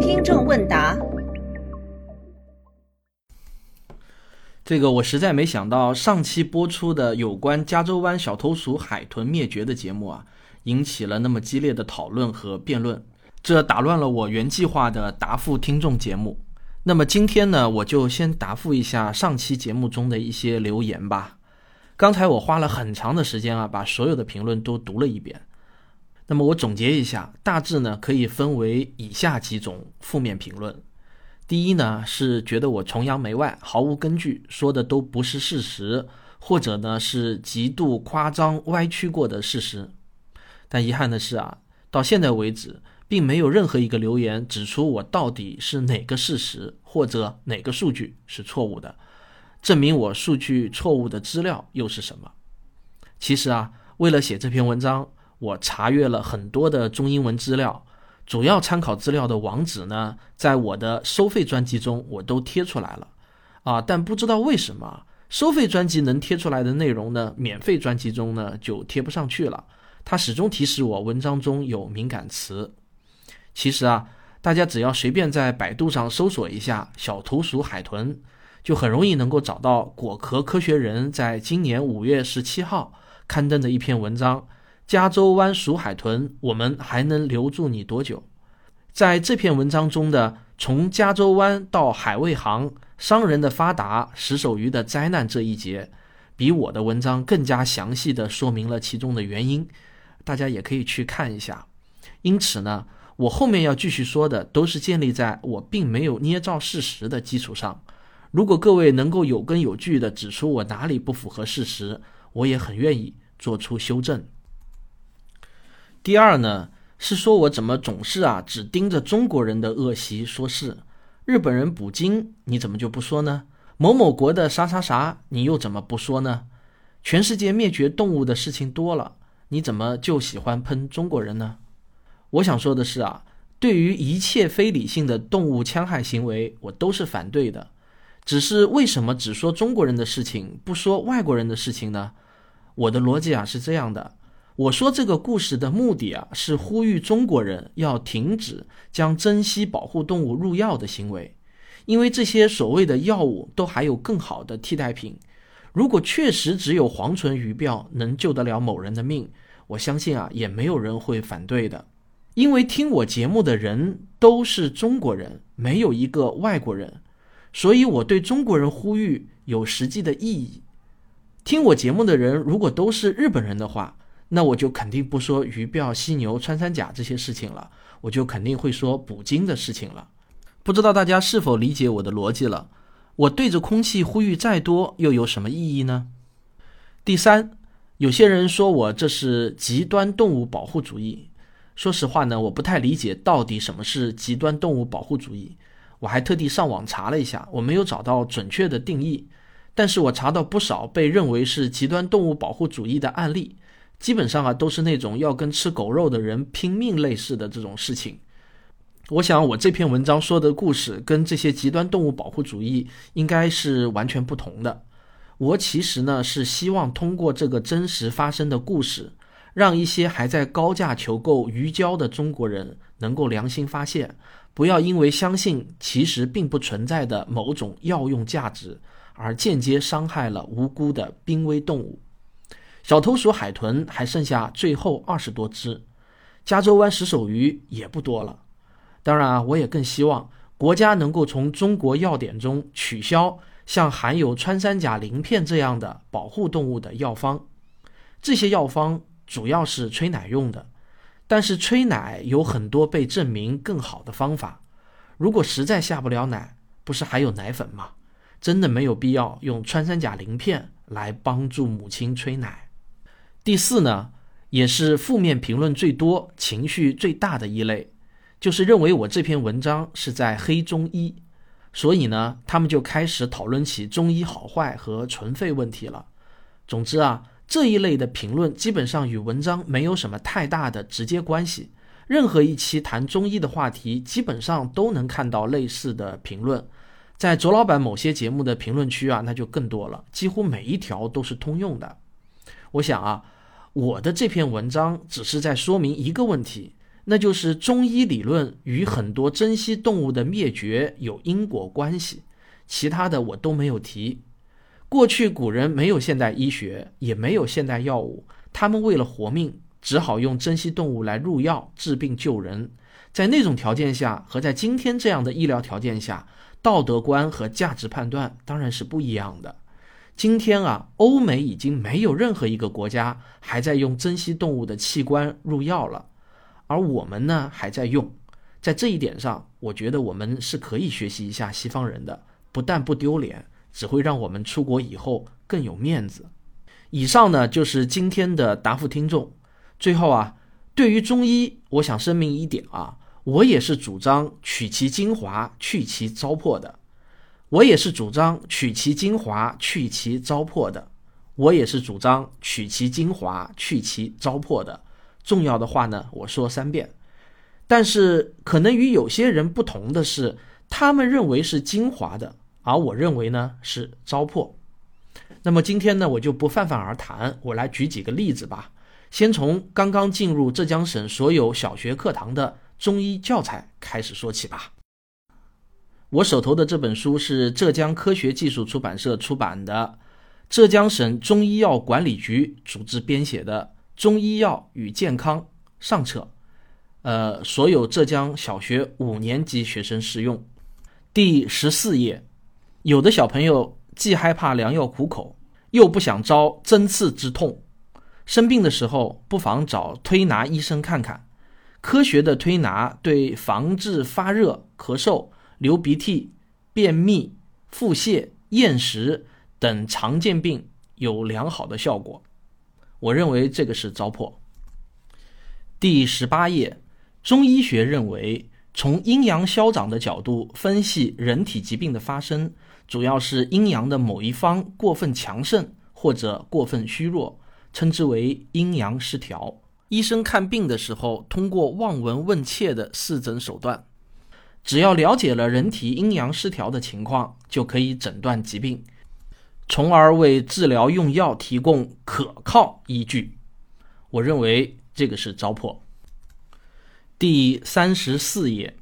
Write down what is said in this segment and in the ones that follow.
听众问答：这个我实在没想到，上期播出的有关加州湾小偷鼠海豚灭绝的节目啊，引起了那么激烈的讨论和辩论，这打乱了我原计划的答复听众节目。那么今天呢，我就先答复一下上期节目中的一些留言吧。刚才我花了很长的时间啊，把所有的评论都读了一遍。那么我总结一下，大致呢可以分为以下几种负面评论。第一呢是觉得我崇洋媚外，毫无根据，说的都不是事实，或者呢是极度夸张、歪曲过的事实。但遗憾的是啊，到现在为止，并没有任何一个留言指出我到底是哪个事实或者哪个数据是错误的，证明我数据错误的资料又是什么。其实啊，为了写这篇文章。我查阅了很多的中英文资料，主要参考资料的网址呢，在我的收费专辑中我都贴出来了，啊，但不知道为什么收费专辑能贴出来的内容呢，免费专辑中呢就贴不上去了。它始终提示我文章中有敏感词。其实啊，大家只要随便在百度上搜索一下“小图鼠海豚”，就很容易能够找到果壳科学人在今年五月十七号刊登的一篇文章。加州湾鼠海豚，我们还能留住你多久？在这篇文章中的“从加州湾到海卫航，商人的发达，石首鱼的灾难”这一节，比我的文章更加详细的说明了其中的原因，大家也可以去看一下。因此呢，我后面要继续说的都是建立在我并没有捏造事实的基础上。如果各位能够有根有据的指出我哪里不符合事实，我也很愿意做出修正。第二呢，是说我怎么总是啊只盯着中国人的恶习说事，日本人捕鲸你怎么就不说呢？某某国的啥啥啥你又怎么不说呢？全世界灭绝动物的事情多了，你怎么就喜欢喷中国人呢？我想说的是啊，对于一切非理性的动物戕害行为，我都是反对的。只是为什么只说中国人的事情，不说外国人的事情呢？我的逻辑啊是这样的。我说这个故事的目的啊，是呼吁中国人要停止将珍稀保护动物入药的行为，因为这些所谓的药物都还有更好的替代品。如果确实只有黄唇鱼鳔能救得了某人的命，我相信啊，也没有人会反对的。因为听我节目的人都是中国人，没有一个外国人，所以我对中国人呼吁有实际的意义。听我节目的人如果都是日本人的话，那我就肯定不说鱼鳔、犀牛、穿山甲这些事情了，我就肯定会说捕鲸的事情了。不知道大家是否理解我的逻辑了？我对着空气呼吁再多，又有什么意义呢？第三，有些人说我这是极端动物保护主义。说实话呢，我不太理解到底什么是极端动物保护主义。我还特地上网查了一下，我没有找到准确的定义，但是我查到不少被认为是极端动物保护主义的案例。基本上啊，都是那种要跟吃狗肉的人拼命类似的这种事情。我想我这篇文章说的故事跟这些极端动物保护主义应该是完全不同的。我其实呢是希望通过这个真实发生的故事，让一些还在高价求购鱼胶的中国人能够良心发现，不要因为相信其实并不存在的某种药用价值，而间接伤害了无辜的濒危动物。小偷鼠海豚还剩下最后二十多只，加州湾石首鱼也不多了。当然啊，我也更希望国家能够从中国药典中取消像含有穿山甲鳞片这样的保护动物的药方。这些药方主要是催奶用的，但是催奶有很多被证明更好的方法。如果实在下不了奶，不是还有奶粉吗？真的没有必要用穿山甲鳞片来帮助母亲催奶。第四呢，也是负面评论最多、情绪最大的一类，就是认为我这篇文章是在黑中医，所以呢，他们就开始讨论起中医好坏和存废问题了。总之啊，这一类的评论基本上与文章没有什么太大的直接关系。任何一期谈中医的话题，基本上都能看到类似的评论。在卓老板某些节目的评论区啊，那就更多了，几乎每一条都是通用的。我想啊。我的这篇文章只是在说明一个问题：那就是中医理论与很多珍稀动物的灭绝有因果关系，其他的我都没有提。过去古人没有现代医学，也没有现代药物，他们为了活命，只好用珍稀动物来入药治病救人。在那种条件下，和在今天这样的医疗条件下，道德观和价值判断当然是不一样的。今天啊，欧美已经没有任何一个国家还在用珍稀动物的器官入药了。而我们呢，还在用，在这一点上，我觉得我们是可以学习一下西方人的，不但不丢脸，只会让我们出国以后更有面子。以上呢，就是今天的答复听众。最后啊，对于中医，我想声明一点啊，我也是主张取其精华，去其糟粕的。我也是主张取其精华，去其糟粕的。我也是主张取其精华，去其糟粕的。重要的话呢，我说三遍。但是可能与有些人不同的是，他们认为是精华的，而我认为呢是糟粕。那么今天呢，我就不泛泛而谈，我来举几个例子吧。先从刚刚进入浙江省所有小学课堂的中医教材开始说起吧。我手头的这本书是浙江科学技术出版社出版的，浙江省中医药管理局组织编写的。中医药与健康上册，呃，所有浙江小学五年级学生适用。第十四页，有的小朋友既害怕良药苦口，又不想遭针刺之痛，生病的时候不妨找推拿医生看看。科学的推拿对防治发热、咳嗽、流鼻涕、便秘、腹泻、厌食等常见病有良好的效果。我认为这个是糟粕。第十八页，中医学认为，从阴阳消长的角度分析人体疾病的发生，主要是阴阳的某一方过分强盛或者过分虚弱，称之为阴阳失调。医生看病的时候，通过望闻问切的四诊手段，只要了解了人体阴阳失调的情况，就可以诊断疾病。从而为治疗用药提供可靠依据，我认为这个是糟粕。第三十四页，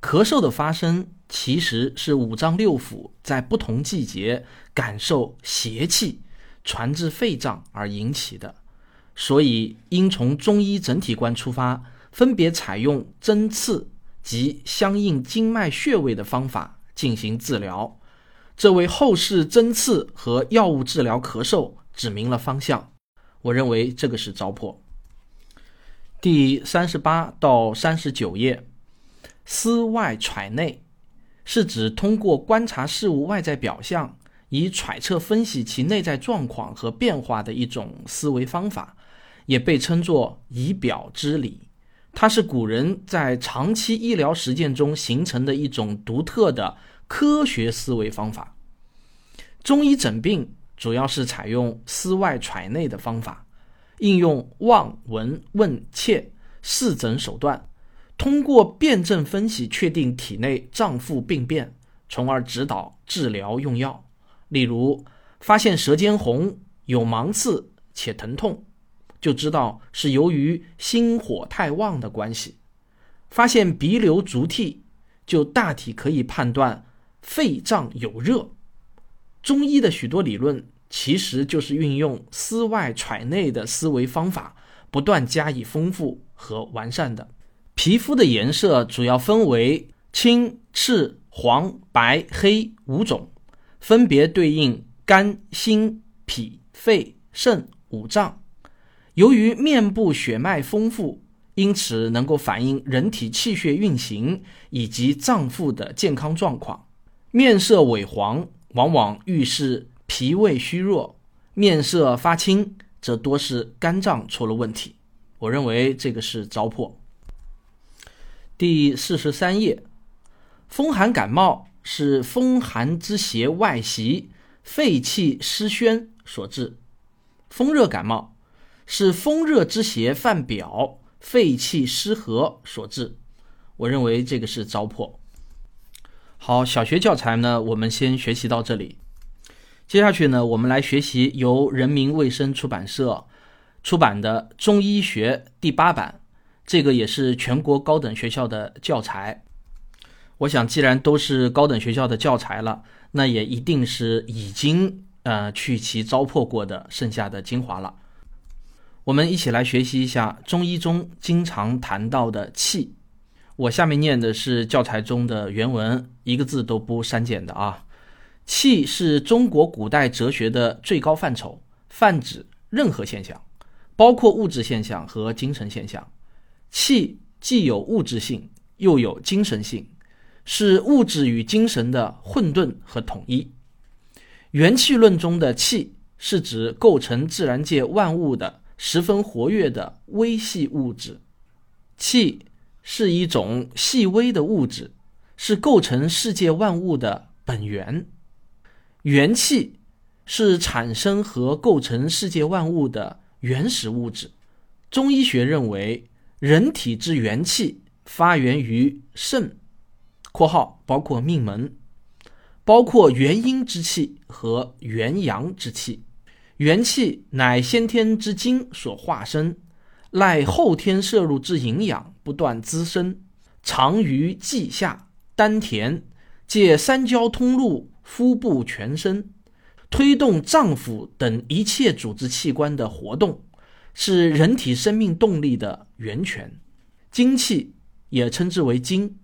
咳嗽的发生其实是五脏六腑在不同季节感受邪气传至肺脏而引起的，所以应从中医整体观出发，分别采用针刺及相应经脉穴位的方法进行治疗。这为后世针刺和药物治疗咳嗽指明了方向，我认为这个是糟粕。第三十八到三十九页，思外揣内，是指通过观察事物外在表象，以揣测分析其内在状况和变化的一种思维方法，也被称作以表知理。它是古人在长期医疗实践中形成的一种独特的。科学思维方法，中医诊病主要是采用思外揣内的方法，应用望闻问切四诊手段，通过辨证分析确定体内脏腑病变，从而指导治疗用药。例如，发现舌尖红、有芒刺且疼痛，就知道是由于心火太旺的关系；发现鼻流足涕，就大体可以判断。肺脏有热，中医的许多理论其实就是运用思外揣内的思维方法，不断加以丰富和完善的。皮肤的颜色主要分为青、赤、黄、白、黑五种，分别对应肝、心、脾、肺、肾五脏。由于面部血脉丰富，因此能够反映人体气血运行以及脏腑的健康状况。面色萎黄，往往预示脾胃虚弱；面色发青，则多是肝脏出了问题。我认为这个是糟粕。第四十三页，风寒感冒是风寒之邪外袭，肺气失宣所致；风热感冒是风热之邪犯表，肺气失和所致。我认为这个是糟粕。好，小学教材呢，我们先学习到这里。接下去呢，我们来学习由人民卫生出版社出版的《中医学》第八版，这个也是全国高等学校的教材。我想，既然都是高等学校的教材了，那也一定是已经呃去其糟粕过的剩下的精华了。我们一起来学习一下中医中经常谈到的气。我下面念的是教材中的原文，一个字都不删减的啊。气是中国古代哲学的最高范畴，泛指任何现象，包括物质现象和精神现象。气既有物质性，又有精神性。是物质与精神的混沌和统一。元气论中的气，是指构成自然界万物的十分活跃的微细物质。气是一种细微的物质，是构成世界万物的本源。元气是产生和构成世界万物的原始物质。中医学认为，人体之元气发源于肾。括号包括命门，包括元阴之气和元阳之气。元气乃先天之精所化身，赖后天摄入之营养不断滋生，藏于脐下、丹田，借三焦通路腹部全身，推动脏腑等一切组织器官的活动，是人体生命动力的源泉。精气也称之为精。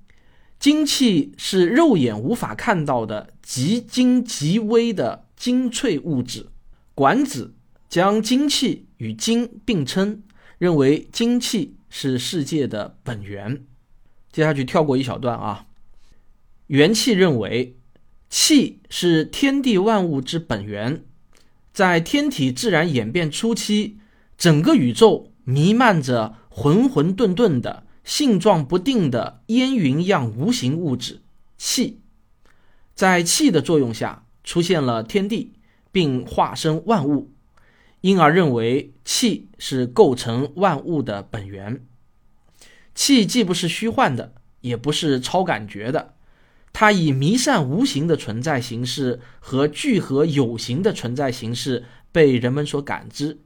精气是肉眼无法看到的极精极微的精粹物质。管子将精气与精并称，认为精气是世界的本源。接下去跳过一小段啊。元气认为，气是天地万物之本源，在天体自然演变初期，整个宇宙弥漫着混混沌沌的。性状不定的烟云样无形物质气，在气的作用下出现了天地，并化生万物，因而认为气是构成万物的本源。气既不是虚幻的，也不是超感觉的，它以弥散无形的存在形式和聚合有形的存在形式被人们所感知。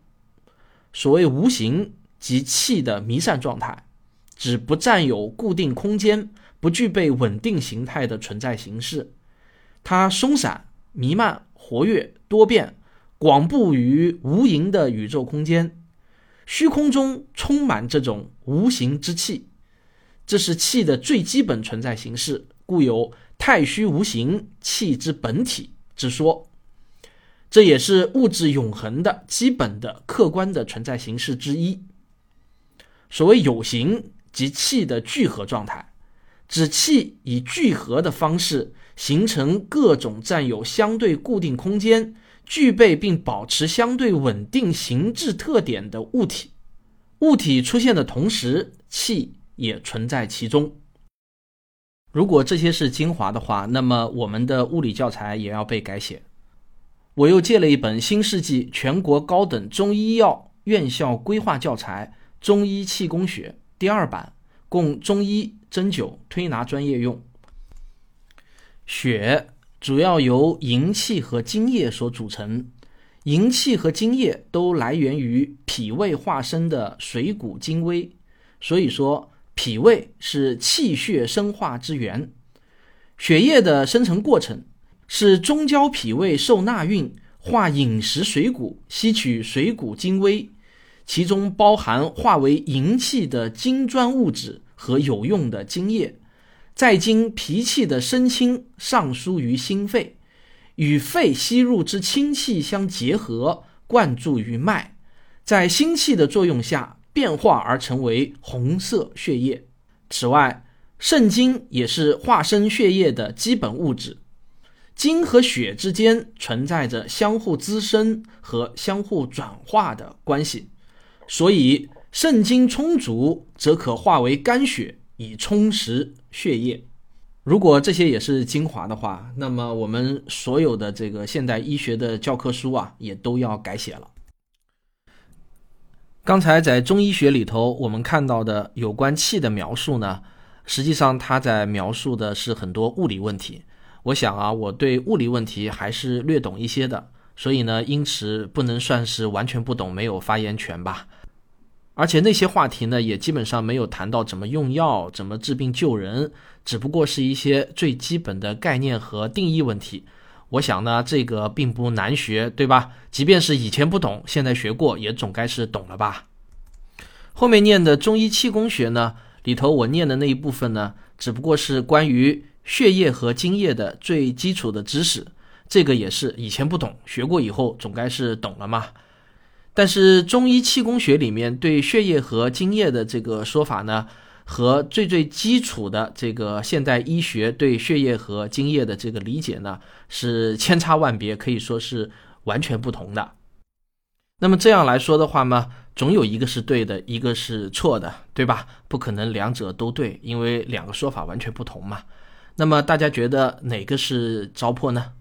所谓无形，即气的弥散状态。指不占有固定空间、不具备稳定形态的存在形式，它松散、弥漫、活跃、多变，广布于无垠的宇宙空间。虚空中充满这种无形之气，这是气的最基本存在形式，故有“太虚无形，气之本体”之说。这也是物质永恒的基本的客观的存在形式之一。所谓有形。即气的聚合状态，指气以聚合的方式形成各种占有相对固定空间、具备并保持相对稳定形质特点的物体。物体出现的同时，气也存在其中。如果这些是精华的话，那么我们的物理教材也要被改写。我又借了一本新世纪全国高等中医药院校规划教材《中医气功学》。第二版供中医针灸推拿专业用。血主要由营气和津液所组成，营气和津液都来源于脾胃化生的水谷精微，所以说脾胃是气血生化之源。血液的生成过程是中焦脾胃受纳运，化饮食水谷，吸取水谷精微。其中包含化为营气的精专物质和有用的精液，再经脾气的升清上输于心肺，与肺吸入之清气相结合，灌注于脉，在心气的作用下变化而成为红色血液。此外，肾精也是化生血液的基本物质。精和血之间存在着相互滋生和相互转化的关系。所以肾精充足，则可化为肝血，以充实血液。如果这些也是精华的话，那么我们所有的这个现代医学的教科书啊，也都要改写了。刚才在中医学里头，我们看到的有关气的描述呢，实际上它在描述的是很多物理问题。我想啊，我对物理问题还是略懂一些的，所以呢，因此不能算是完全不懂，没有发言权吧。而且那些话题呢，也基本上没有谈到怎么用药、怎么治病救人，只不过是一些最基本的概念和定义问题。我想呢，这个并不难学，对吧？即便是以前不懂，现在学过，也总该是懂了吧。后面念的中医气功学呢，里头我念的那一部分呢，只不过是关于血液和津液的最基础的知识，这个也是以前不懂，学过以后总该是懂了嘛。但是中医气功学里面对血液和津液的这个说法呢，和最最基础的这个现代医学对血液和津液的这个理解呢，是千差万别，可以说是完全不同的。那么这样来说的话呢，总有一个是对的，一个是错的，对吧？不可能两者都对，因为两个说法完全不同嘛。那么大家觉得哪个是糟粕呢？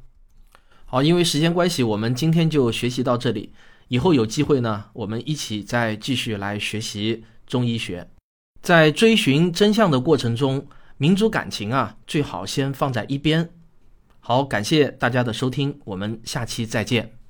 好，因为时间关系，我们今天就学习到这里。以后有机会呢，我们一起再继续来学习中医学。在追寻真相的过程中，民族感情啊，最好先放在一边。好，感谢大家的收听，我们下期再见。